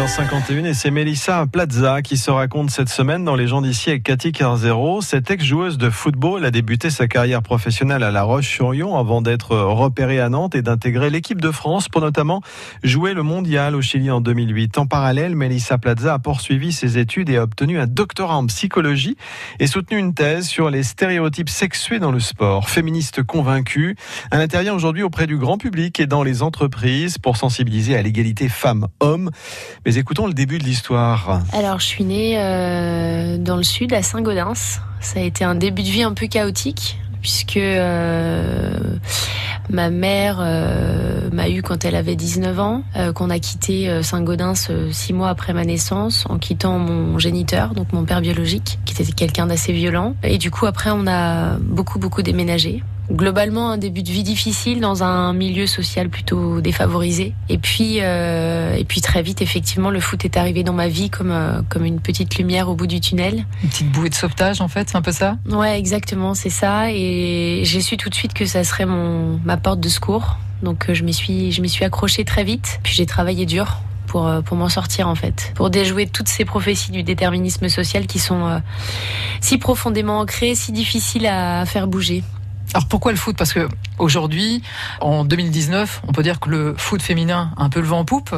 6h51 et c'est Melissa Plaza qui se raconte cette semaine dans Les gens d'ici avec Cathy Carzero. Cette ex-joueuse de football a débuté sa carrière professionnelle à La Roche-sur-Yon avant d'être repérée à Nantes et d'intégrer l'équipe de France pour notamment jouer le mondial au Chili en 2008. En parallèle, Melissa Plaza a poursuivi ses études et a obtenu un doctorat en psychologie et soutenu une thèse sur les stéréotypes sexués dans le sport. Féministe convaincue, elle intervient aujourd'hui auprès du grand public et dans les entreprises pour sensibiliser à l'égalité femmes-hommes. Écoutons le début de l'histoire. Alors, je suis née euh, dans le sud, à Saint-Gaudens. Ça a été un début de vie un peu chaotique, puisque euh, ma mère euh, m'a eu quand elle avait 19 ans, qu'on a quitté Saint-Gaudens six mois après ma naissance, en quittant mon géniteur, donc mon père biologique, qui était quelqu'un d'assez violent. Et du coup, après, on a beaucoup, beaucoup déménagé globalement un début de vie difficile dans un milieu social plutôt défavorisé. Et puis, euh, et puis très vite, effectivement, le foot est arrivé dans ma vie comme euh, comme une petite lumière au bout du tunnel. Une petite bouée de sauvetage, en fait, c'est un peu ça? Ouais, exactement, c'est ça. Et j'ai su tout de suite que ça serait mon ma porte de secours. Donc euh, je m'y suis je m'y suis accrochée très vite. Puis j'ai travaillé dur pour, euh, pour m'en sortir en fait, pour déjouer toutes ces prophéties du déterminisme social qui sont euh, si profondément ancrées, si difficiles à faire bouger. Alors pourquoi le foot? Parce que aujourd'hui, en 2019, on peut dire que le foot féminin a un peu le vent en poupe,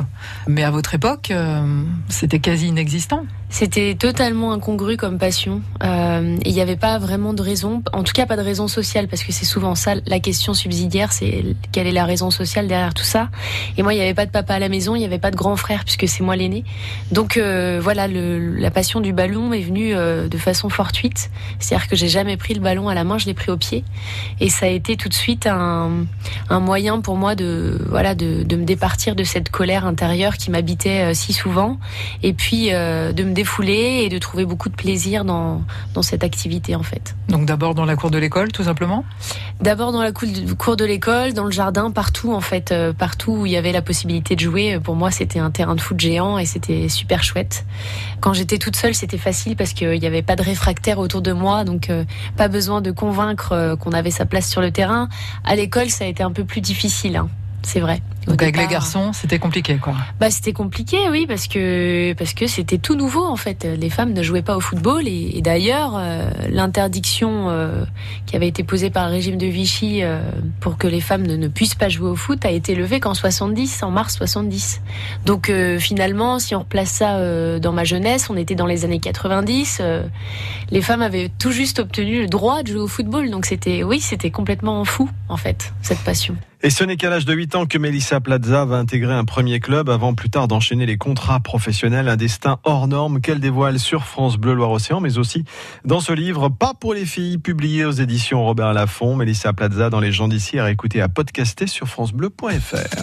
mais à votre époque, euh, c'était quasi inexistant. C'était totalement incongru comme passion. Euh, il n'y avait pas vraiment de raison, en tout cas pas de raison sociale, parce que c'est souvent ça la question subsidiaire, c'est quelle est la raison sociale derrière tout ça. Et moi, il n'y avait pas de papa à la maison, il n'y avait pas de grand frère, puisque c'est moi l'aîné. Donc euh, voilà, la passion du ballon est venue euh, de façon fortuite. C'est-à-dire que j'ai jamais pris le ballon à la main, je l'ai pris au pied. Et ça a été tout de suite un, moyen pour moi de, voilà, de, me départir de cette colère intérieure qui m'habitait si souvent. Et puis de me défouler et de trouver beaucoup de plaisir dans, dans cette activité en fait. Donc d'abord dans la cour de l'école, tout simplement D'abord dans la cour de l'école, dans le jardin, partout en fait, euh, partout où il y avait la possibilité de jouer. Pour moi, c'était un terrain de foot géant et c'était super chouette. Quand j'étais toute seule, c'était facile parce qu'il n'y avait pas de réfractaires autour de moi, donc euh, pas besoin de convaincre euh, qu'on avait sa place sur le terrain. À l'école, ça a été un peu plus difficile. Hein c'est vrai. Donc avec les garçons, c'était compliqué, quoi. Bah c'était compliqué, oui, parce que parce que c'était tout nouveau en fait. Les femmes ne jouaient pas au football et, et d'ailleurs euh, l'interdiction euh, qui avait été posée par le régime de Vichy euh, pour que les femmes ne, ne, puissent pas jouer au foot a été levée qu'en 70, en mars 70. Donc euh, finalement, si on replace ça euh, dans ma jeunesse, on était dans les années 90. les femmes avaient tout juste obtenu le droit de jouer au football, donc c'était oui, c'était complètement fou en fait cette passion. Et ce n'est qu'à l'âge de 8 ans que Melissa Plaza va intégrer un premier club avant plus tard d'enchaîner les contrats professionnels, un destin hors norme qu'elle dévoile sur France Bleu Loire-Océan, mais aussi dans ce livre Pas pour les filles, publié aux éditions Robert Laffont. Melissa Plaza dans les gens d'ici à écouter à podcaster sur francebleu.fr.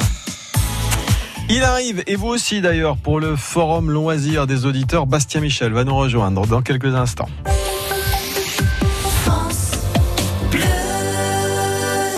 Il arrive, et vous aussi d'ailleurs, pour le forum loisir des auditeurs. Bastien Michel va nous rejoindre dans quelques instants.